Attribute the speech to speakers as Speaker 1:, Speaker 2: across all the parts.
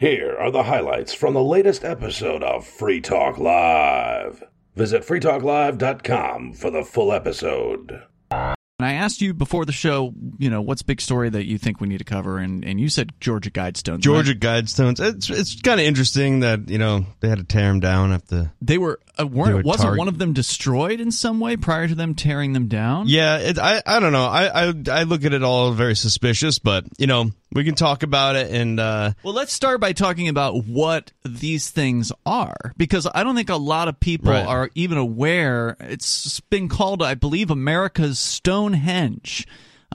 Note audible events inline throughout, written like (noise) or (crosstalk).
Speaker 1: Here are the highlights from the latest episode of Free Talk Live. Visit freetalklive.com for the full episode.
Speaker 2: And I asked you before the show, you know, what's big story that you think we need to cover, and, and you said Georgia Guidestones.
Speaker 3: Georgia
Speaker 2: right?
Speaker 3: Guidestones. It's it's kind of interesting that you know they had to tear them down after.
Speaker 2: They were uh, weren't
Speaker 3: They were
Speaker 2: wasn't
Speaker 3: targ-
Speaker 2: one of them destroyed in some way prior to them tearing them down?
Speaker 3: Yeah, it, I I don't know. I, I I look at it all very suspicious, but you know we can talk about it and uh,
Speaker 2: Well, let's start by talking about what these things are, because I don't think a lot of people
Speaker 3: Right.
Speaker 2: are even aware. It's been called, I believe, America's Stonehenge,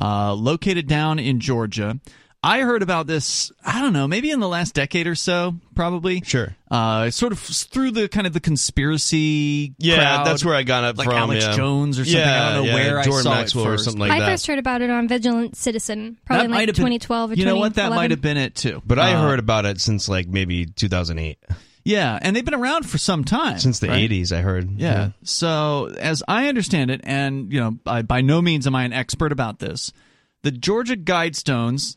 Speaker 2: uh, located down in Georgia. I heard about this, I don't know, maybe in the last decade or so, probably.
Speaker 3: Sure.
Speaker 2: Uh, sort of through the kind of the conspiracy.
Speaker 3: yeah,
Speaker 2: crowd,
Speaker 3: that's where I got it
Speaker 2: like
Speaker 3: from.
Speaker 2: Alex
Speaker 3: yeah.
Speaker 2: Jones or something.
Speaker 3: Yeah,
Speaker 2: I don't know
Speaker 3: yeah,
Speaker 2: where
Speaker 3: Jordan
Speaker 2: I saw
Speaker 3: Maxwell
Speaker 2: it
Speaker 3: or something like
Speaker 4: I
Speaker 3: that.
Speaker 4: first heard about it on Vigilant Citizen, probably
Speaker 2: that
Speaker 4: like
Speaker 2: might have been-
Speaker 4: 2012 or
Speaker 2: You know what? That might have been it too.
Speaker 3: but I
Speaker 2: Uh,
Speaker 3: heard about it since like maybe 2008,
Speaker 2: Yeah, and they've been around for some time.
Speaker 3: since the
Speaker 2: right?
Speaker 3: 80s. I heard.
Speaker 2: Yeah. So, as I understand it, and you know, I, by no means am I an expert about this, the Georgia Guidestones.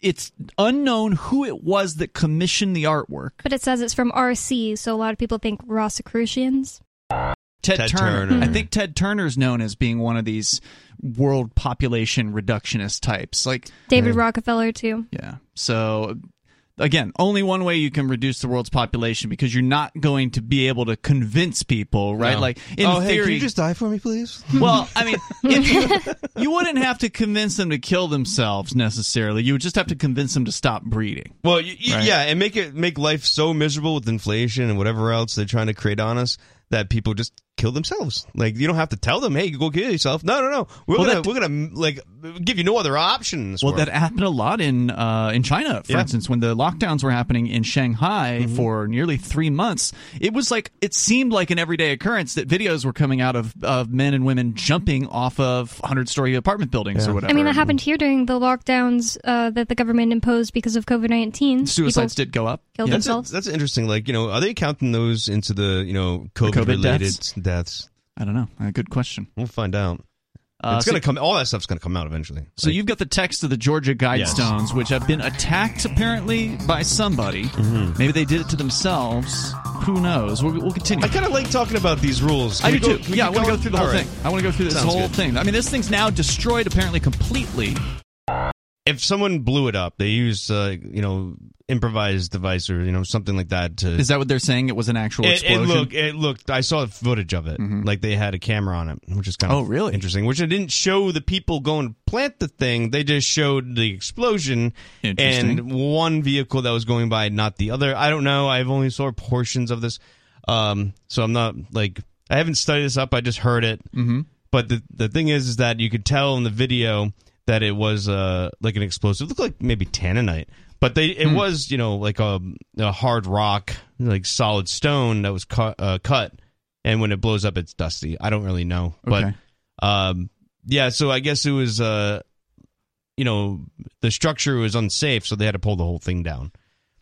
Speaker 2: It's unknown who it was that commissioned the artwork.
Speaker 4: But it says it's from RC, so a lot of people think Rosicrucians.
Speaker 2: Ted,
Speaker 3: Ted
Speaker 2: Turner.
Speaker 3: Turner.
Speaker 2: I think Ted Turner's known as being one of these world population reductionist types. Like,
Speaker 4: David Rockefeller, too.
Speaker 2: yeah. So, again, only one way you can reduce the world's population because you're not going to be able to convince people, right?
Speaker 3: No.
Speaker 2: Like, in
Speaker 3: oh, hey,
Speaker 2: theory,
Speaker 3: can you just die for me, please? (laughs)
Speaker 2: Well, I mean, (laughs) if you, you wouldn't have to convince them to kill themselves necessarily. You would just have to convince them to stop breeding.
Speaker 3: Well, y- y-
Speaker 2: Right.
Speaker 3: yeah, and make it make life so miserable with inflation and whatever else they're trying to create on us that people just kill themselves. Like you don't have to tell them, "Hey, go kill yourself." No, no, no. We're
Speaker 2: Well,
Speaker 3: gonna
Speaker 2: that-
Speaker 3: we're gonna like give you no other options.
Speaker 2: Well, that happened a lot in uh, in China, for
Speaker 3: Yeah.
Speaker 2: instance, when the lockdowns were happening in Shanghai for nearly three months. It was like it seemed like an everyday occurrence that videos were coming out of, of men and women jumping off of hundred story apartment buildings or whatever.
Speaker 4: I mean, that happened here during the lockdowns uh, that the government imposed because of COVID 19.
Speaker 2: Suicides did go up.
Speaker 4: killed
Speaker 2: Yeah.
Speaker 3: that's
Speaker 4: themselves.
Speaker 3: that's interesting. Like you know, are they counting those into the you know COVID,
Speaker 2: COVID
Speaker 3: related
Speaker 2: deaths?
Speaker 3: deaths?
Speaker 2: I don't know. Uh, good question.
Speaker 3: We'll find out.
Speaker 2: Uh,
Speaker 3: it's
Speaker 2: so-
Speaker 3: gonna come. All that stuff's gonna come out eventually.
Speaker 2: So you've got the text of the Georgia Guidestones, which have been attacked apparently by somebody.
Speaker 3: Mm-hmm.
Speaker 2: Maybe they did it to themselves. Who knows? We'll, we'll continue.
Speaker 3: I kind of like talking about these rules.
Speaker 2: I do
Speaker 3: go-
Speaker 2: too. Yeah, I want to go through the whole
Speaker 3: right.
Speaker 2: thing. I want to go through this
Speaker 3: Sounds
Speaker 2: whole
Speaker 3: good.
Speaker 2: thing. I mean, this thing's now destroyed apparently completely.
Speaker 3: If someone blew it up, they use uh, you know improvised device or you know something like that to
Speaker 2: Is that what they're saying? It was an actual
Speaker 3: It, it
Speaker 2: explosion.
Speaker 3: looked. It looked. I saw footage of it. Like they had a camera on it, which is kind of
Speaker 2: Oh, really?
Speaker 3: interesting. Which it didn't show the people going to plant the thing. They just showed the explosion and one vehicle that was going by, not the other. I don't know. I've only saw portions of this, um, so I'm not like I haven't studied this up. I just heard it. Mm-hmm. But the the thing is, is that you could tell in the video that it was uh like an explosive. It looked like maybe Tannerite. But they, it was, you know, like a, a hard rock, like solid stone that was cut, uh, cut, and when it blows up, it's dusty. I don't really know,
Speaker 2: Okay.
Speaker 3: but um, yeah. So I guess it was, uh, you know, the structure was unsafe, so they had to pull the whole thing down.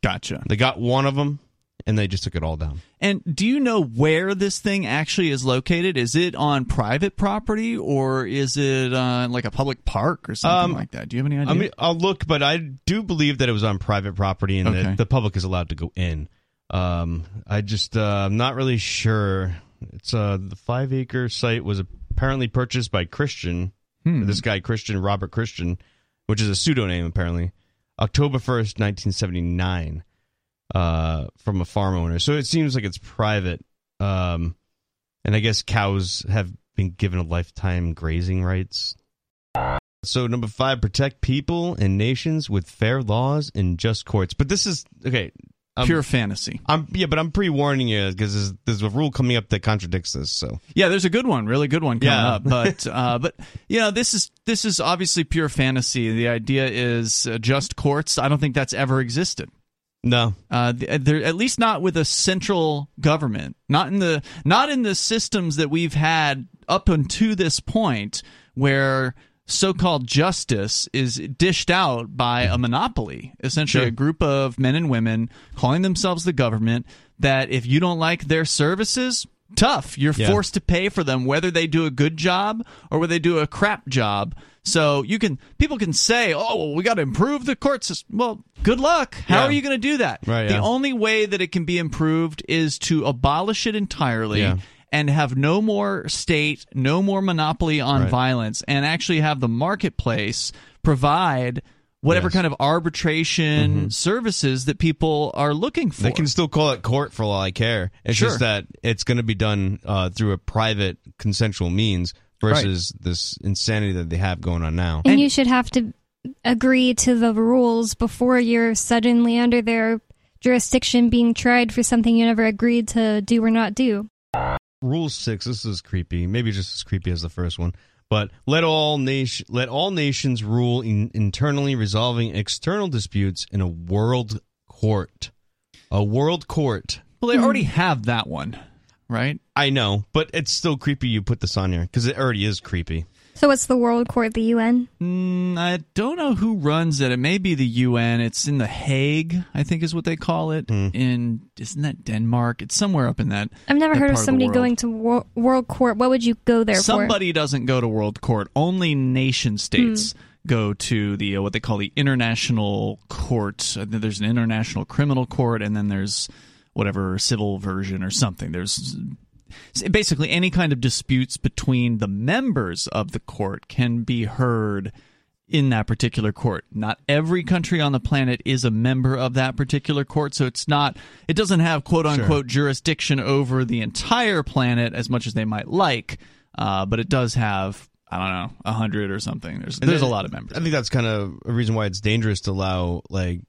Speaker 2: Gotcha.
Speaker 3: They got one of them, and they just took it all down.
Speaker 2: And do you know where this thing actually is located? Is it on private property or is it uh, like a public park or something
Speaker 3: Um,
Speaker 2: like that? Do you have any idea?
Speaker 3: I mean, I'll look, but I do believe that it was on private property and
Speaker 2: Okay.
Speaker 3: that the public is allowed to go in. Um, I just, uh, I'm not really sure. It's uh, the five acre site was apparently purchased by Christian,
Speaker 2: Hmm.
Speaker 3: this guy Christian Robert Christian, which is a pseudonym apparently, October first, nineteen seventy nine, uh, from a farm owner. So it seems like it's private. Um, and I guess cows have been given a lifetime grazing rights. So number five, protect people and nations with fair laws and just courts. But this is okay. I'm,
Speaker 2: Pure fantasy.
Speaker 3: I'm yeah, but I'm pre-warning you because there's, there's a rule coming up that contradicts this. So
Speaker 2: Yeah, there's a good one, really good one coming
Speaker 3: Yeah.
Speaker 2: up. But (laughs) uh, but you know, this is this is obviously pure fantasy. The idea is uh, just courts. I don't think that's ever existed.
Speaker 3: No,
Speaker 2: Uh, th- there, at least not with a central government. Not in the not in the systems that we've had up until this point, where so-called justice is dished out by a monopoly. Essentially,
Speaker 3: Sure.
Speaker 2: a group of men and women calling themselves the government. That if you don't like their services. Tough. You're
Speaker 3: Yeah.
Speaker 2: forced to pay for them, whether they do a good job or whether they do a crap job. So you can people can say, "Oh, well, we got to improve the court system." Well, good luck. How
Speaker 3: Yeah.
Speaker 2: are you going to do that?
Speaker 3: Right,
Speaker 2: the
Speaker 3: yeah.
Speaker 2: only way that it can be improved is to abolish it entirely
Speaker 3: Yeah.
Speaker 2: and have no more state, no more monopoly on
Speaker 3: Right.
Speaker 2: violence, and actually have the marketplace provide whatever
Speaker 3: Yes. Mm-hmm.
Speaker 2: kind of arbitration services that people are looking for.
Speaker 3: They can still call it court for all I care. It's
Speaker 2: Sure.
Speaker 3: just that it's going to be done uh, through a private consensual means versus this insanity that they have going on now.
Speaker 4: And,
Speaker 2: And-
Speaker 4: you should have to agree to the rules before you're suddenly under their jurisdiction being tried for something you never agreed to do or not do.
Speaker 3: Rule six. This is creepy. Maybe just as creepy as the first one. But let all nation let all nations rule in internally resolving external disputes in a world court. A world court.
Speaker 2: well, they mm-hmm. already have that one, right?
Speaker 3: I know, but it's still creepy. You put this on here because it already is creepy.
Speaker 4: So what's the World Court, the UN?
Speaker 2: Mm, I don't know who runs it. It may be the UN. It's in the Hague, I think is what they call it.
Speaker 3: Hmm.
Speaker 2: In isn't that Denmark? It's somewhere up in that.
Speaker 4: I've never
Speaker 2: that
Speaker 4: heard of
Speaker 2: part the
Speaker 4: somebody
Speaker 2: world.
Speaker 4: going to wor- World Court. What would you go there for?
Speaker 2: Somebody doesn't go to World Court. Only nation states
Speaker 4: Hmm.
Speaker 2: go to the uh, what they call the International Court. There's an International Criminal Court, and then there's whatever civil version or something. There's basically any kind of disputes between the members of the court can be heard in that particular court. Not every country on the planet is a member of that particular court, so it's not it doesn't have quote unquote jurisdiction over the entire planet as much as they might like, uh, but it does have I don't know a hundred or something. There's
Speaker 3: And
Speaker 2: there's a lot of members.
Speaker 3: I think that's kind of a reason why it's dangerous to allow like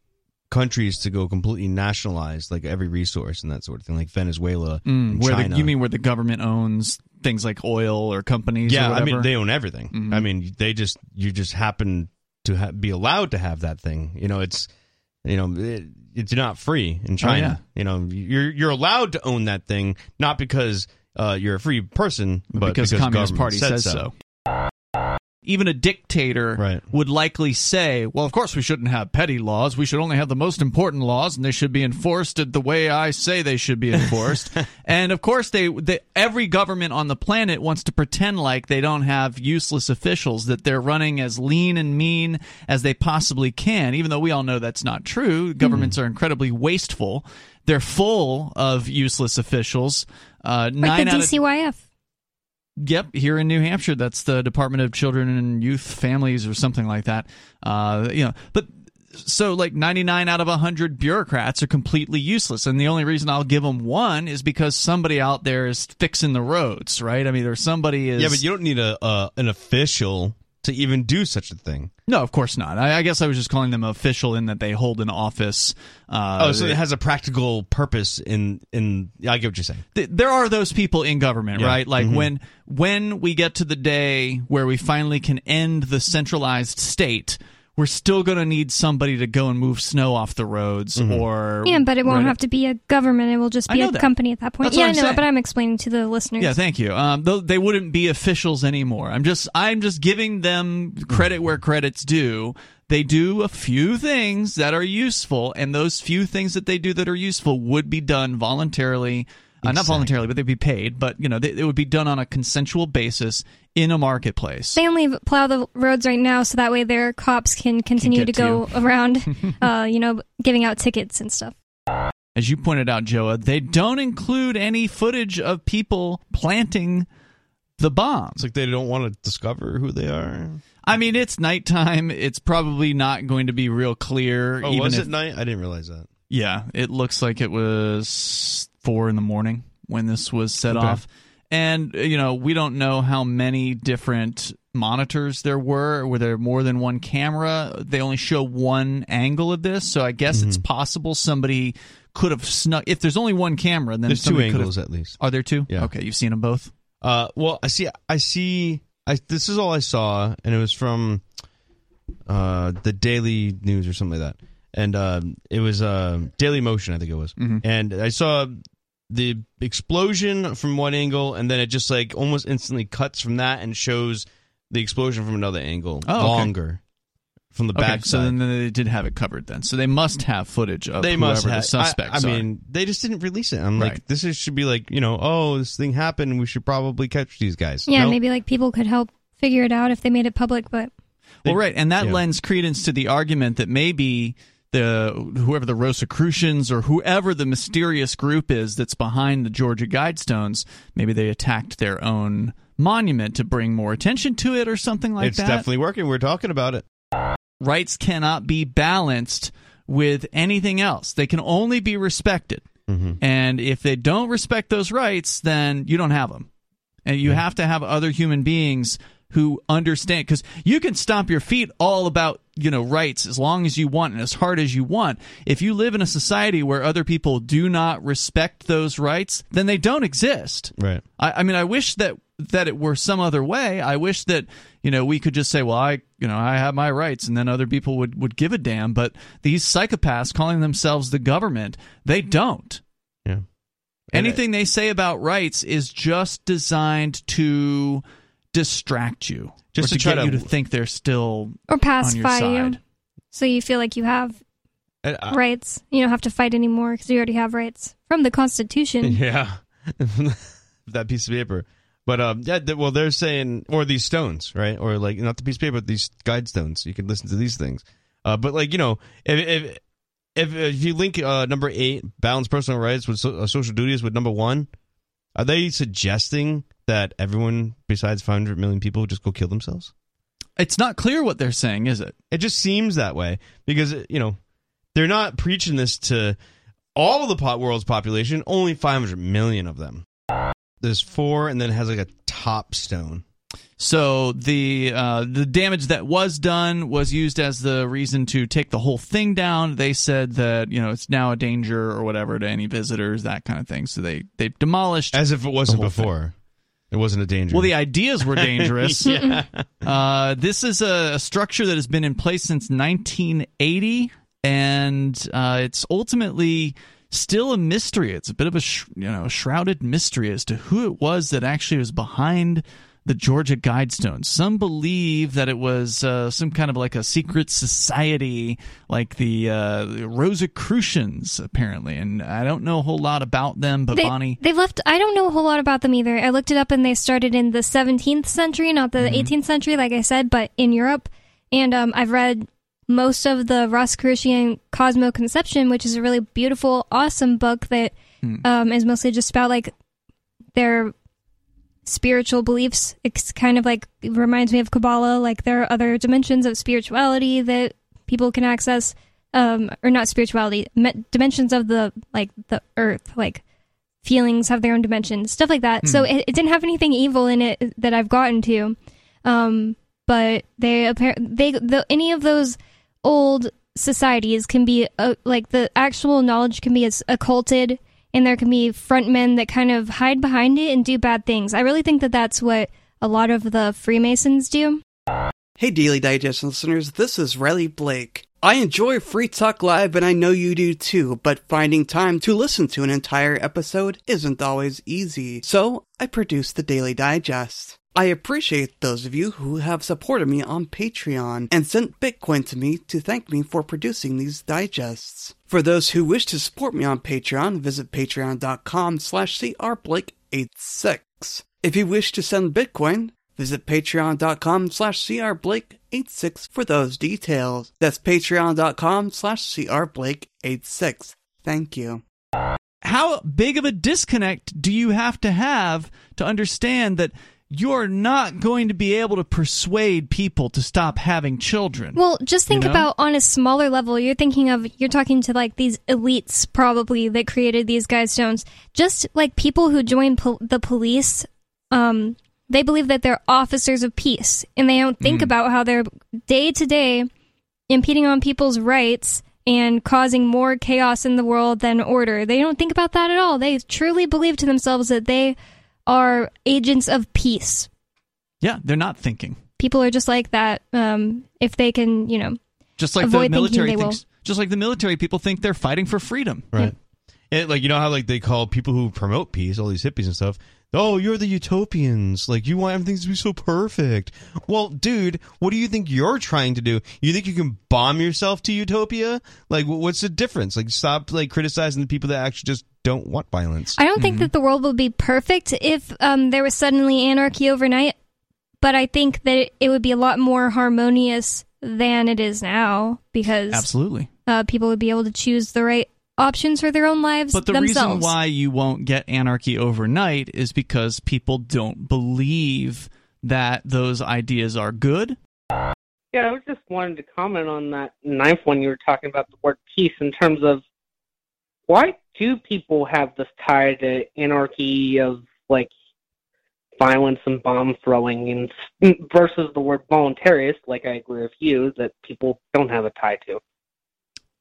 Speaker 3: countries to go completely nationalized, like every resource and that sort of thing, like Venezuela,
Speaker 2: Mm, where the, you mean where the government owns things like oil or companies? or
Speaker 3: yeah, I mean they own everything.
Speaker 2: Mhm.
Speaker 3: I mean they just you just happen to ha- be allowed to have that thing. You know, it's you know it, it's not free in China. You know, you're you're allowed to own that thing not because uh, you're a free person, but
Speaker 2: because, the Communist Party says so. Even a dictator
Speaker 3: Right.
Speaker 2: would likely say, "Well, of course we shouldn't have petty laws. We should only have the most important laws, and they should be enforced the way I say they should be enforced." (laughs) and of course, they, they every government on the planet wants to pretend like they don't have useless officials, that they're running as lean and mean as they possibly can. Even though we all know that's not true, governments are incredibly wasteful. They're full of useless officials. Uh.
Speaker 4: Like
Speaker 2: nine
Speaker 4: the
Speaker 2: out of
Speaker 4: DCYF.
Speaker 2: Yep, here in New Hampshire, that's the Department of Children and Youth Families or something like that. Uh, you know, but so like 99 out of 100 bureaucrats are completely useless and the only reason I'll give them one is because somebody out there is fixing the roads, right? I mean, there's somebody is
Speaker 3: Yeah, but you don't need a uh, an official to even do such a thing.
Speaker 2: No, of course not. I, I guess I was just calling them official in that they hold an office. Uh,
Speaker 3: Oh, so it has a practical purpose in in. I get what you're saying.
Speaker 2: th- there are those people in government,
Speaker 3: Yeah.
Speaker 2: right? Like when when we get to the day where we finally can end the centralized state, we're still going to need somebody to go and move snow off the roads or
Speaker 4: Yeah, but it won't
Speaker 2: run
Speaker 4: have to be a government. It will just be a
Speaker 2: that.
Speaker 4: company at that point.
Speaker 2: That's what
Speaker 4: yeah,
Speaker 2: I'm
Speaker 4: I know,
Speaker 2: saying.
Speaker 4: but I'm explaining to the listeners.
Speaker 2: Yeah, thank you. Um, though they wouldn't be officials anymore. I'm just I'm just giving them credit where credit's due. They do a few things that are useful, and those few things that they do that are useful would be done voluntarily. Uh, not voluntarily, but they'd be paid. But you know, they, it would be done on a consensual basis in a marketplace.
Speaker 4: They only plow the roads right now, so that way their cops can continue
Speaker 2: get
Speaker 4: to go around, (laughs) uh, you know, giving out tickets and stuff.
Speaker 2: As you pointed out, Joa, they don't include any footage of people planting the bombs.
Speaker 3: It's like they don't want to discover who they are.
Speaker 2: I mean, it's nighttime. It's probably not going to be real clear.
Speaker 3: Oh,
Speaker 2: even
Speaker 3: was
Speaker 2: if,
Speaker 3: it night? I didn't realize that.
Speaker 2: Yeah, it looks like it was four in the morning when this was set
Speaker 3: Okay.
Speaker 2: off. And, you know, we don't know how many different monitors there were. Were there more than one camera? They only show one angle of this. So I guess it's possible somebody could have snuck. If there's only one camera, then
Speaker 3: There's two angles at least.
Speaker 2: are there two?
Speaker 3: Yeah.
Speaker 2: Okay, you've seen them both?
Speaker 3: Uh, well, I see. I see. I this is all I saw, and it was from uh the Daily News or something like that, and um, it was uh, Daily Motion, I think it was,
Speaker 2: Mhm.
Speaker 3: and I saw the explosion from one angle, and then it just like almost instantly cuts from that and shows the explosion from another angle,
Speaker 2: Oh, okay.
Speaker 3: longer from the
Speaker 2: Okay,
Speaker 3: back
Speaker 2: so then they did have it covered then. So they must have footage of
Speaker 3: they
Speaker 2: whoever
Speaker 3: must
Speaker 2: the
Speaker 3: have.
Speaker 2: suspects
Speaker 3: I, I
Speaker 2: are.
Speaker 3: mean, they just didn't release it. I'm
Speaker 2: Right.
Speaker 3: like, this is, should be like, you know, oh, this thing happened. We should probably catch these guys.
Speaker 4: Yeah,
Speaker 3: Nope.
Speaker 4: maybe like people could help figure it out if they made it public, but
Speaker 2: Well, right, and that
Speaker 3: yeah.
Speaker 2: lends credence to the argument that maybe the whoever the Rosicrucians or whoever the mysterious group is that's behind the Georgia Guidestones, maybe they attacked their own monument to bring more attention to it or something like
Speaker 3: it's
Speaker 2: that.
Speaker 3: It's definitely working. We're talking about it.
Speaker 2: Rights cannot be balanced with anything else. They can only be respected. Mm-hmm. And if they don't respect those rights, then you don't have them. And you have to have other human beings who understand because you can stomp your feet all about you know rights as long as you want and as hard as you want if you live in a society where other people do not respect those rights then they don't exist
Speaker 3: Right.
Speaker 2: I, I mean, I wish that that it were some other way. I wish that you know we could just say, "Well, I you know I have my rights," and then other people would would give a damn. But these psychopaths calling themselves the government, they don't.
Speaker 3: Yeah.
Speaker 2: Uh, Anything they say about rights is just designed to distract you,
Speaker 3: Just
Speaker 2: or
Speaker 3: to try
Speaker 2: get
Speaker 3: to-
Speaker 2: you to think they're still
Speaker 4: Or
Speaker 2: on your
Speaker 4: pacify you. So you feel like you have
Speaker 3: And I-
Speaker 4: rights. You don't have to fight anymore because you already have rights from the Constitution. (laughs)
Speaker 3: Yeah, (laughs) that piece of paper. But um, yeah, well, they're saying, or these stones, right? Or like not the piece of paper, but these guide stones. You can listen to these things. Uh, but like you know, if if if, if you link uh, number eight, balance personal rights with so, uh, social duties with number one, are they suggesting that everyone besides 500 million people would just go kill themselves?
Speaker 2: It's not clear what they're saying, is it?
Speaker 3: It just seems that way because you know they're not preaching this to all of the pot world's population. Only 500 million of them. There's four, and then it has like a top stone.
Speaker 2: So the uh, the damage that was done was used as the reason to take the whole thing down. They said that you know it's now a danger or whatever to any visitors, that kind of thing. So they they demolished.
Speaker 3: As if it wasn't
Speaker 2: before. thing.
Speaker 3: Before. It wasn't a danger.
Speaker 2: well, the ideas were dangerous. (laughs)
Speaker 3: yeah.
Speaker 2: Uh, this is a, a structure that has been in place since 1980, and uh, it's ultimately still a mystery. It's a bit of a sh- you know a shrouded mystery as to who it was that actually was behind the Georgia Guidestones. Some believe that it was uh, some kind of like a secret society, like the uh, Rosicrucians, apparently. And I don't know a whole lot about them, but
Speaker 4: They,
Speaker 2: Bonnie.
Speaker 4: they've left. I don't know a whole lot about them either. I looked it up, and they started in the 17th century, not the
Speaker 2: Mm-hmm.
Speaker 4: 18th century, like I said, but in Europe. And um, I've read most of the Rosicrucian Cosmo Conception, which is a really beautiful, awesome book that
Speaker 2: Hmm.
Speaker 4: um, is mostly just about like their spiritual beliefs. It's kind of like it reminds me of Kabbalah. Like there are other dimensions of spirituality that people can access, um, or not spirituality, me- dimensions of the like the earth, like feelings have their own dimensions, stuff like that. So it, it didn't have anything evil in it that I've gotten to, um, but they apparently they the, any of those old societies can be uh, like the actual knowledge can be as occulted and there can be front men that kind of hide behind it and do bad things. I really think that that's what a lot of the Freemasons do.
Speaker 5: Hey, Daily Digest listeners, this is Riley Blake. I enjoy Free Talk Live, and I know you do too, but finding time to listen to an entire episode isn't always easy. So, I produce the Daily Digest. I appreciate those of you who have supported me on Patreon and sent Bitcoin to me to thank me for producing these digests. For those who wish to support me on Patreon, visit patreon.com slash crblake86. If you wish to send Bitcoin, visit patreon.com slash crblake86 for those details. That's patreon.com slash crblake86. Thank you.
Speaker 2: how big of a disconnect do you have to have to understand that you're not going to be able to persuade people to stop having children?
Speaker 4: Well, just think
Speaker 2: You know?
Speaker 4: about on a smaller level. You're thinking of you're talking to like these elites probably that created these guide stones. Just like people who join pol- the police, um, they believe that they're officers of peace, and they don't think about how they're day to day impeding on people's rights and causing more chaos in the world than order. They don't think about that at all. They truly believe to themselves that they are agents of peace.
Speaker 2: yeah, they're not thinking.
Speaker 4: People are just like that. Um, if they can, you know,
Speaker 2: Just like
Speaker 4: Avoid
Speaker 2: the
Speaker 4: thinking
Speaker 2: military
Speaker 4: they will.
Speaker 2: thinks, just like the military people think they're fighting for freedom.
Speaker 3: Right. And like you know how like they call people who promote peace, all these hippies and stuff. Oh, you're the utopians. Like you want everything to be so perfect. Well, dude, what do you think you're trying to do? You think you can bomb yourself to utopia? Like, what's the difference? Like, stop like criticizing the people that actually just don't want violence.
Speaker 4: I don't think that the world would be perfect if um, there was suddenly anarchy overnight. but I think that it would be a lot more harmonious than it is now because
Speaker 2: Absolutely.
Speaker 4: uh, people would be able to choose the right options for their own lives
Speaker 2: But the
Speaker 4: themselves.
Speaker 2: reason why you won't get anarchy overnight is because people don't believe that those ideas are good.
Speaker 6: Yeah, I was just wanted to comment on that ninth one you were talking about the word peace in terms of why do people have this tie to anarchy of like violence and bomb throwing and versus the word voluntarist, like I agree with you, that people don't have a tie to.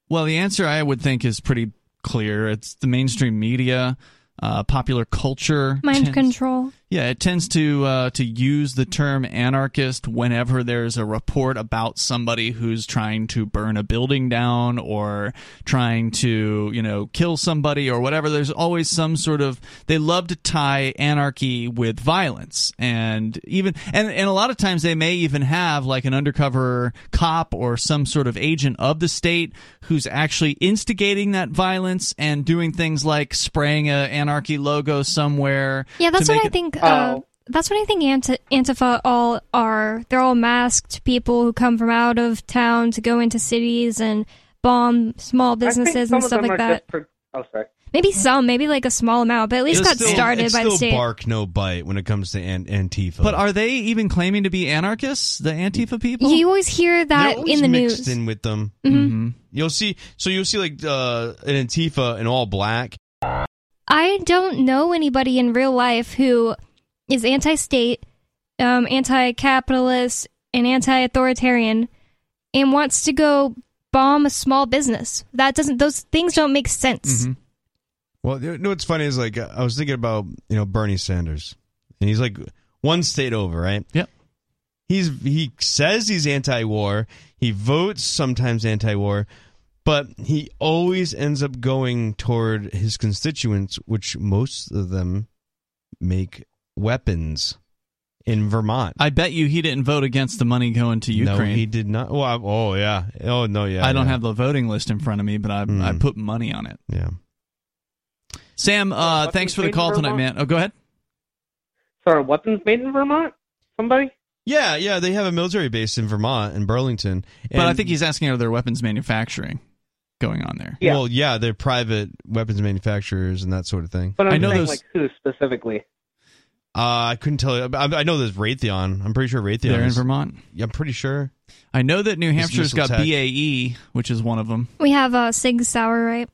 Speaker 2: Well, the answer I would think is pretty clear. It's the mainstream media, uh, popular culture,
Speaker 4: mind
Speaker 2: tends-
Speaker 4: control.
Speaker 2: Yeah, it tends to uh, to use the term anarchist whenever there's a report about somebody who's trying to burn a building down or trying to you know kill somebody or whatever. There's always some sort of they love to tie anarchy with violence and even and and a lot of times they may even have like an undercover cop or some sort of agent of the state who's actually instigating that violence and doing things like spraying a anarchy logo somewhere.
Speaker 4: Yeah, that's what I think. Uh,
Speaker 6: Oh.
Speaker 4: that's what I think Anti- Antifa all are. They're all masked people who come from out of town to go into cities and bomb small businesses and stuff like that.
Speaker 6: just for, oh, sorry.
Speaker 4: Maybe some, maybe like a small amount, but at least
Speaker 3: It's
Speaker 4: got
Speaker 3: still-
Speaker 4: started
Speaker 3: it's
Speaker 4: by the
Speaker 3: still
Speaker 4: state.
Speaker 3: bark no bite when it comes to an- Antifa.
Speaker 2: But are they even claiming to be anarchists, the Antifa people?
Speaker 4: You always hear that
Speaker 3: always
Speaker 4: in the
Speaker 3: mixed
Speaker 4: news.
Speaker 3: in with them.
Speaker 2: hmm
Speaker 3: You'll see. So you'll see like uh, an Antifa in all black.
Speaker 4: I don't know anybody in real life who is anti-state, um, anti-capitalist, and anti-authoritarian, and wants to go bomb a small business. That doesn't; those things don't make sense.
Speaker 2: Mhm.
Speaker 3: Well, you know what's funny is like I was thinking about you know Bernie Sanders, and he's like one state over, right?
Speaker 2: Yep.
Speaker 3: He's he says he's anti-war. He votes sometimes anti-war, but he always ends up going toward his constituents, which most of them make weapons in Vermont.
Speaker 2: I bet you he didn't vote against the money going to
Speaker 3: No,
Speaker 2: Ukraine.
Speaker 3: he did not. Oh, I- oh yeah. Oh no, yeah.
Speaker 2: I don't
Speaker 3: yeah.
Speaker 2: have the voting list in front of me, but I
Speaker 3: Mm.
Speaker 2: I put money on it.
Speaker 3: Yeah.
Speaker 2: Sam, uh, thanks for the call tonight, man. Oh, go ahead.
Speaker 6: Sorry, weapons made in Vermont? Somebody?
Speaker 3: Yeah, yeah. They have a military base in Vermont in Burlington.
Speaker 2: But I think he's asking are there weapons manufacturing going on there?
Speaker 6: Yeah.
Speaker 3: Well, yeah, they're private weapons manufacturers and that sort of thing.
Speaker 6: But I'm
Speaker 2: I know
Speaker 6: saying,
Speaker 2: those-
Speaker 6: like, who specifically?
Speaker 3: Uh, I couldn't tell you. I, I know there's Raytheon. I'm pretty sure Raytheon.
Speaker 2: They're in
Speaker 3: is-
Speaker 2: Vermont.
Speaker 3: Yeah, I'm pretty sure.
Speaker 2: I know that New Hampshire's
Speaker 3: missile
Speaker 2: got
Speaker 3: tech.
Speaker 2: BAE, which is one of them.
Speaker 4: We have uh, Sig Sauer, right?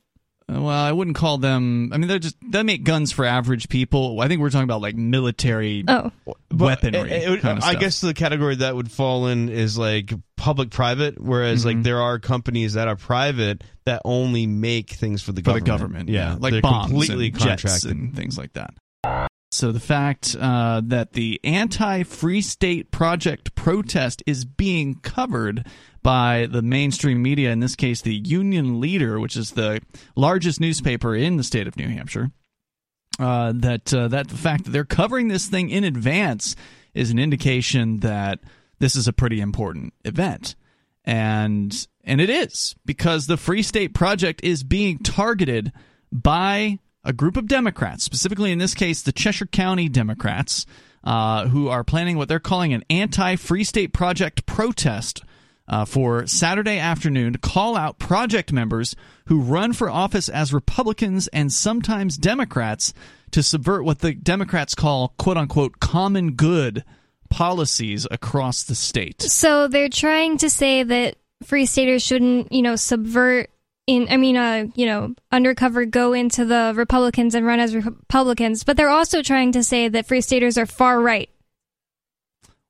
Speaker 2: Uh, Well, I wouldn't call them. I mean, they're just they make guns for average people. I think we're talking about like military
Speaker 4: Oh,
Speaker 3: But
Speaker 2: weaponry.
Speaker 3: it- it would-
Speaker 2: kind of
Speaker 3: I
Speaker 2: stuff.
Speaker 3: guess the category that would fall in is like public-private, whereas
Speaker 2: Mhm.
Speaker 3: like there are companies that are private that only make things for the
Speaker 2: for
Speaker 3: government.
Speaker 2: the government.
Speaker 3: Yeah,
Speaker 2: like
Speaker 3: they're
Speaker 2: bombs
Speaker 3: completely
Speaker 2: and jets
Speaker 3: contracted.
Speaker 2: and things like that. So the fact uh, that the anti-Free State Project protest is being covered by the mainstream media, in this case, the Union Leader, which is the largest newspaper in the state of New Hampshire, uh, that uh, that the fact that they're covering this thing in advance is an indication that this is a pretty important event, and and it is because the Free State Project is being targeted by a group of Democrats, specifically in this case the Cheshire County Democrats, uh, who are planning what they're calling an anti-Free State Project protest uh, for Saturday afternoon to call out project members who run for office as Republicans and sometimes Democrats to subvert what the Democrats call "quote unquote" common good policies across the state.
Speaker 4: so they're trying to say that free staters shouldn't, you know, subvert in. I mean, uh, you know, undercover go into the Republicans and run as Republicans, but they're also trying to say that free staters are far right.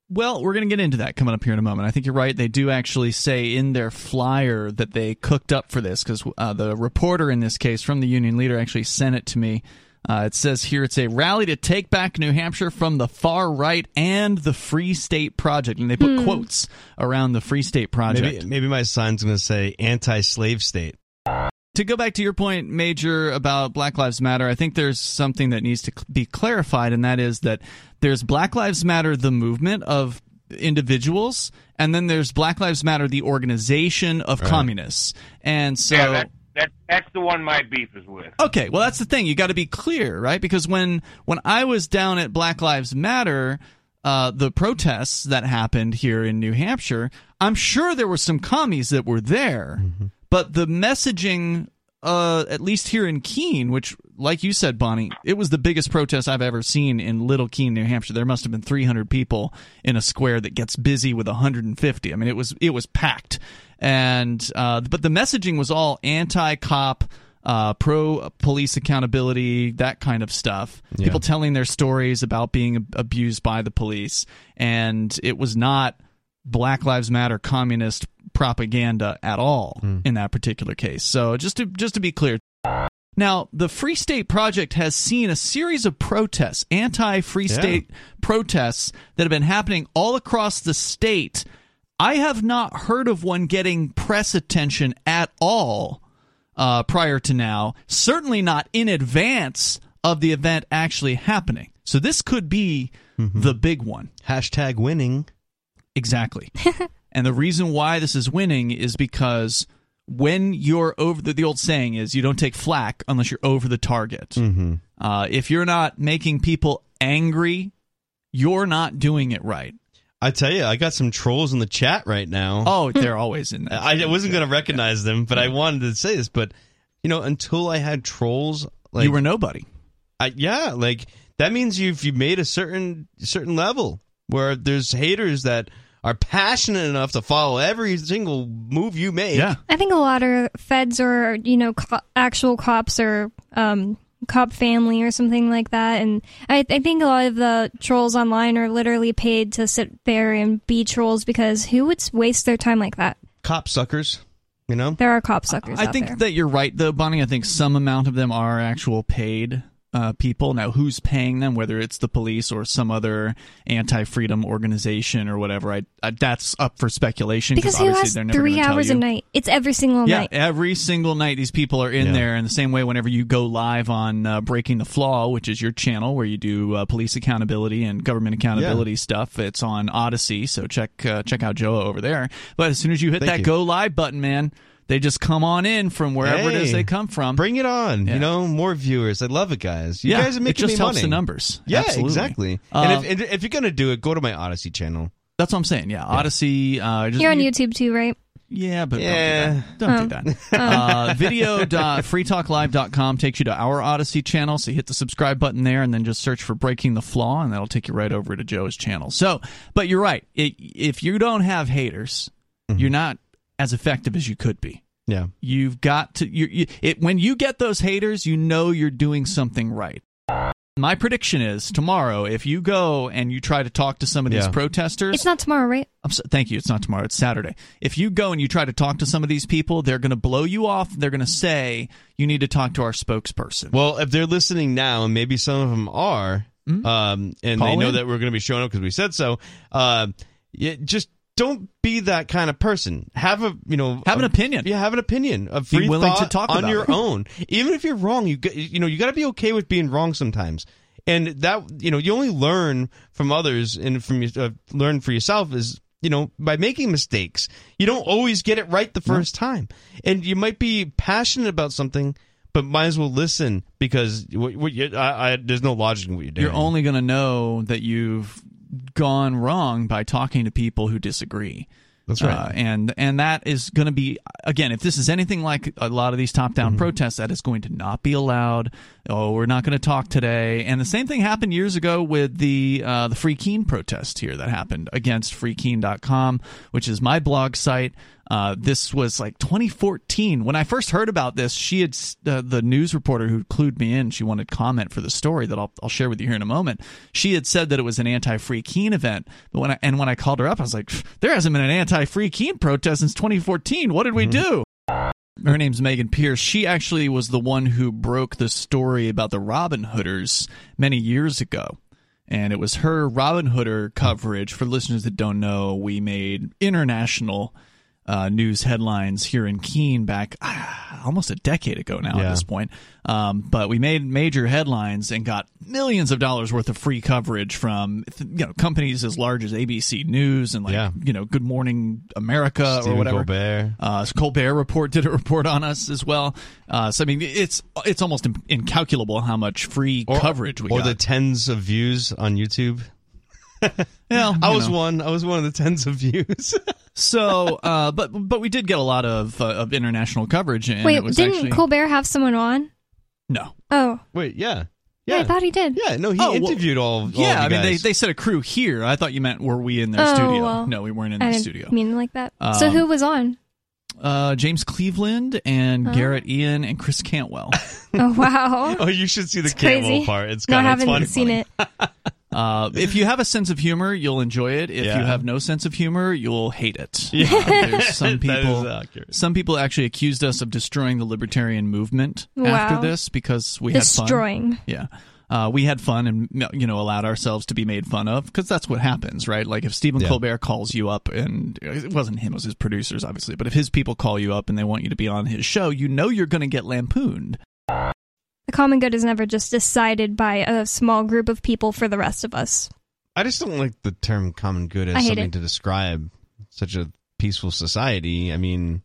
Speaker 2: Well, we're going to get into that coming up here in a moment. I think you're right. They do actually say in their flyer that they cooked up for this because uh, the reporter in this case from the Union Leader actually sent it to me. Uh, it says here it's a rally to take back New Hampshire from the far right and the Free State Project. And they put quotes around the Free State Project.
Speaker 3: Maybe maybe my sign's going to say anti-slave state.
Speaker 2: To go back to your point, Major, about Black Lives Matter, I think there's something that needs to be clarified, and that is that there's Black Lives Matter, the movement of individuals, and then there's Black Lives Matter, the organization of communists. And so.
Speaker 7: yeah, that, that that's the one my beef is with.
Speaker 2: Okay, well that's the thing. You got to be clear, right? Because when when I was down at Black Lives Matter, uh, the protests that happened here in New Hampshire, I'm sure there were some commies that were there,
Speaker 3: Mm-hmm.
Speaker 2: But the messaging, uh, at least here in Keene, which, like you said, Bonnie, it was the biggest protest I've ever seen in Little Keene, New Hampshire. There must have been 300 people in a square that gets busy with 150. I mean, it was it was packed, and uh, but the messaging was all anti-cop. Uh, pro police accountability, that kind of stuff.
Speaker 3: Yeah.
Speaker 2: People telling their stories about being abused by the police, and it was not Black Lives Matter communist propaganda at all in that particular case. So just to just to be clear. Now, the Free State Project has seen a series of protests, anti-free
Speaker 3: Yeah.
Speaker 2: state protests that have been happening all across the state. I have not heard of one getting press attention at all uh, prior to now. Certainly not in advance of the event actually happening. So this could be the big one.
Speaker 3: Hashtag winning.
Speaker 2: Exactly. (laughs) and the reason why this is winning is because when you're over the, the old saying is you don't take flack unless you're over the target.
Speaker 3: Mm-hmm.
Speaker 2: Uh, if you're not making people angry, you're not doing it right.
Speaker 3: I tell you, I got some trolls in the chat right now.
Speaker 2: Oh, (laughs) they're always in there.
Speaker 3: I wasn't going to recognize them, but I wanted to say this. But you know, until I had trolls, like
Speaker 2: you were nobody.
Speaker 3: I, yeah, like that means you've you made a certain certain level where there's haters that are passionate enough to follow every single move you make.
Speaker 2: Yeah.
Speaker 4: I think a lot of feds or you know co- actual cops or um, cop family or something like that, and I, I think a lot of the trolls online are literally paid to sit there and be trolls because who would waste their time like that?
Speaker 3: cop suckers. You know,
Speaker 4: There are cop suckers.
Speaker 2: I
Speaker 4: out
Speaker 2: think
Speaker 4: there.
Speaker 2: that you're right, though, Bonnie. I think some amount of them are actual paid uh, people. Now, who's paying them? Whether it's the police or some other anti-freedom organization or whatever, I, I that's up for speculation.
Speaker 4: because who
Speaker 2: obviously
Speaker 4: has
Speaker 2: they're never
Speaker 4: three
Speaker 2: gonna tell
Speaker 4: hours
Speaker 2: you.
Speaker 4: a night? It's every single
Speaker 2: Yeah,
Speaker 4: night.
Speaker 2: every single night these people are in
Speaker 3: Yeah.
Speaker 2: there. In the same way, whenever you go live on uh, Breaking the Flaw, which is your channel where you do uh, police accountability and government accountability stuff, it's on Odysee. So check uh, check out Joa over there. But as soon as you hit
Speaker 3: Thank
Speaker 2: that
Speaker 3: you.
Speaker 2: go live button, man, they just come on in from wherever it is they come from.
Speaker 3: bring it on.
Speaker 2: Yeah.
Speaker 3: You know, more viewers. I love it, guys. You
Speaker 2: yeah,
Speaker 3: guys are making
Speaker 2: it just
Speaker 3: me
Speaker 2: helps
Speaker 3: money.
Speaker 2: the numbers.
Speaker 3: Yeah,
Speaker 2: Absolutely.
Speaker 3: exactly.
Speaker 2: Uh,
Speaker 3: and, if, and if you're gonna do it, go to my Odysee channel.
Speaker 2: That's what I'm saying. Yeah, Odysee. Uh, just,
Speaker 4: You're on YouTube too, right?
Speaker 2: Yeah, but
Speaker 3: Yeah.
Speaker 2: don't do that. Don't do that. (laughs) uh, video.freetalklive.com takes you to our Odysee channel. So you hit the subscribe button there and then just search for Breaking the Flaw, and that'll take you right over to Joe's channel. So, but you're right. It, if you don't have haters, you're not as effective as you could be.
Speaker 3: Yeah.
Speaker 2: You've got to. You, you, it, when you get those haters, you know you're doing something right. My prediction is tomorrow, if you go and you try to talk to some of these
Speaker 3: Yeah.
Speaker 2: protesters,
Speaker 4: It's not tomorrow, right?
Speaker 2: I'm so, thank you. It's not tomorrow. It's Saturday. If you go and you try to talk to some of these people, they're going to blow you off. They're going to say you need to talk to our spokesperson.
Speaker 3: Well, if they're listening now, and maybe some of them are, um, and
Speaker 2: Call
Speaker 3: they know
Speaker 2: in.
Speaker 3: that we're going to be showing up because we said so, uh, yeah, just don't be that kind of person. Have a you know
Speaker 2: Have an
Speaker 3: a-
Speaker 2: opinion.
Speaker 3: Yeah, have an opinion. A
Speaker 2: Be
Speaker 3: free
Speaker 2: willing to talk
Speaker 3: on your
Speaker 2: it. (laughs)
Speaker 3: own. Even if you're wrong, you got- you know you got to be okay with being wrong sometimes. And that you know you only learn from others and from uh, learn for yourself is you know by making mistakes. You don't always get it right the first time, and you might be passionate about something. But might as well listen because what, what you, I, I, there's no logic in what you're doing.
Speaker 2: You're only going to know that you've gone wrong by talking to people who disagree.
Speaker 3: That's right.
Speaker 2: Uh, and and that is going to be again, if this is anything like a lot of these top
Speaker 3: Mm-hmm.
Speaker 2: down protests, that is going to not be allowed. Oh, we're not going to talk today. And the same thing happened years ago with the uh, the Free Keene protest here that happened against FreeKeene.com, which is my blog site. Uh, this was like 2014 when I first heard about this. She had uh, the news reporter who clued me in. She wanted comment for the story that I'll, I'll share with you here in a moment. She had said that it was an anti-free Keene event, but when I, and when I called her up, I was like, "There hasn't been an anti-free Keene protest since 2014. What did we do?" Her name's Megan Pierce. She actually was the one who broke the story about the Robin Hooders many years ago. And it was her Robin Hooder coverage. For listeners that don't know, we made international uh, news headlines here in Keene back ah, almost a decade ago now at this point. Um, but we made major headlines and got millions of dollars worth of free coverage from you know companies as large as ABC News and like
Speaker 3: Yeah.
Speaker 2: you know Good Morning America
Speaker 3: Stephen
Speaker 2: or whatever.
Speaker 3: Colbert.
Speaker 2: Uh, Colbert Report did a report on us as well. Uh, so I mean, it's it's almost incalculable how much free coverage we got
Speaker 3: or
Speaker 2: got.
Speaker 3: the tens of views on YouTube. (laughs)
Speaker 2: Yeah,
Speaker 3: I was
Speaker 2: know.
Speaker 3: one. I was one of the tens of views. (laughs)
Speaker 2: So, uh, but but we did get a lot of uh, of international coverage, and
Speaker 4: Wait,
Speaker 2: it was
Speaker 4: didn't
Speaker 2: actually
Speaker 4: Colbert have someone on?
Speaker 2: no.
Speaker 4: Oh,
Speaker 3: Wait, yeah,
Speaker 4: yeah. I thought he did.
Speaker 3: yeah. No, he
Speaker 2: Oh, well,
Speaker 3: interviewed all. all
Speaker 2: Yeah, I
Speaker 3: of you
Speaker 2: mean they, they said a crew here. I thought you meant were we in their
Speaker 4: Oh,
Speaker 2: studio?
Speaker 4: well.
Speaker 2: no, we weren't in
Speaker 4: I
Speaker 2: the
Speaker 4: didn't
Speaker 2: studio.
Speaker 4: mean like that. so
Speaker 2: Um,
Speaker 4: who was on?
Speaker 2: Uh, James Cleveland and
Speaker 4: Oh.
Speaker 2: Garret Ean and Chris Cantwell. (laughs)
Speaker 4: Oh wow.
Speaker 3: Oh, you should see the
Speaker 4: It's
Speaker 3: Campbell
Speaker 4: crazy.
Speaker 3: part. It's
Speaker 4: no, I
Speaker 3: kind of
Speaker 4: haven't
Speaker 3: funny.
Speaker 4: seen it.
Speaker 2: Uh, if you have a sense of humor, you'll enjoy it. If
Speaker 3: Yeah.
Speaker 2: you have no sense of humor, you'll hate it. (laughs)
Speaker 3: Yeah.
Speaker 2: Uh, there's (laughs) some people. Some people actually accused us of destroying the libertarian movement
Speaker 4: Wow.
Speaker 2: after this because we had fun.
Speaker 4: Destroying.
Speaker 2: Yeah. Uh, we had fun and you know allowed ourselves to be made fun of because that's what happens, right? Like if Stephen
Speaker 3: Yeah.
Speaker 2: Colbert calls you up and it wasn't him, it was his producers, obviously. But if his people call you up and they want you to be on his show, you know you're going to get lampooned.
Speaker 4: The common good is never just decided by a small group of people for the rest of us.
Speaker 3: I just don't like the term "common good" as something
Speaker 4: it.
Speaker 3: to describe such a peaceful society. I mean,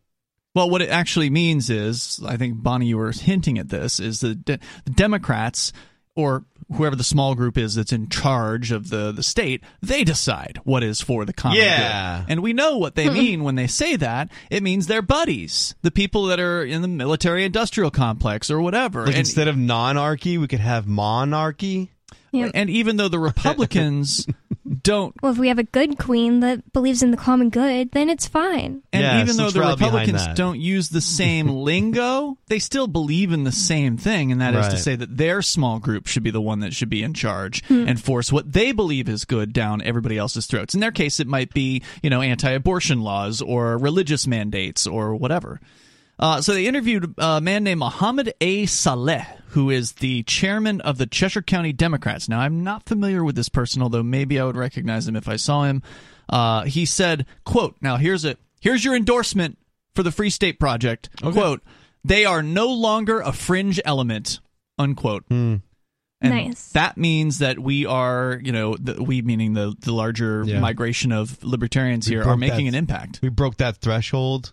Speaker 2: Well, what it actually means is, I think Bonnie, you were hinting at this, is that de- the Democrats or whoever the small group is that's in charge of the, the state, they decide what is for the common
Speaker 3: Yeah.
Speaker 2: good. And we know what they (laughs) mean when they say that. It means they're buddies, the people that are in the military industrial complex or whatever.
Speaker 3: like
Speaker 2: and,
Speaker 3: instead of monarchy, we could have monarchy.
Speaker 4: Yeah.
Speaker 2: and even though the Republicans (laughs) don't
Speaker 4: Well, if we have a good queen that believes in the common good, then it's fine.
Speaker 2: And
Speaker 3: Yeah,
Speaker 2: even though the
Speaker 3: let's rally behind
Speaker 2: Republicans don't use the same (laughs) lingo, they still believe in the same thing, and that is to say that their small group should be the one that should be in charge hmm. and force what they believe is good down everybody else's throats. In their case, it might be, you know, anti abortion laws or religious mandates or whatever. Uh, so they interviewed a man named Mohammed A. Saleh, who is the chairman of the Cheshire County Democrats. Now, I'm not familiar with this person, although maybe I would recognize him if I saw him. Uh, he said, "quote Now here's a here's your endorsement for the Free State Project. Quote: They are no longer a fringe element. Unquote.
Speaker 3: Hmm.
Speaker 2: And
Speaker 4: Nice.
Speaker 2: That means that we are, you know, the, we meaning the the larger
Speaker 3: Yeah.
Speaker 2: migration of libertarians
Speaker 3: We
Speaker 2: here are making
Speaker 3: that-
Speaker 2: an impact.
Speaker 3: We broke that threshold.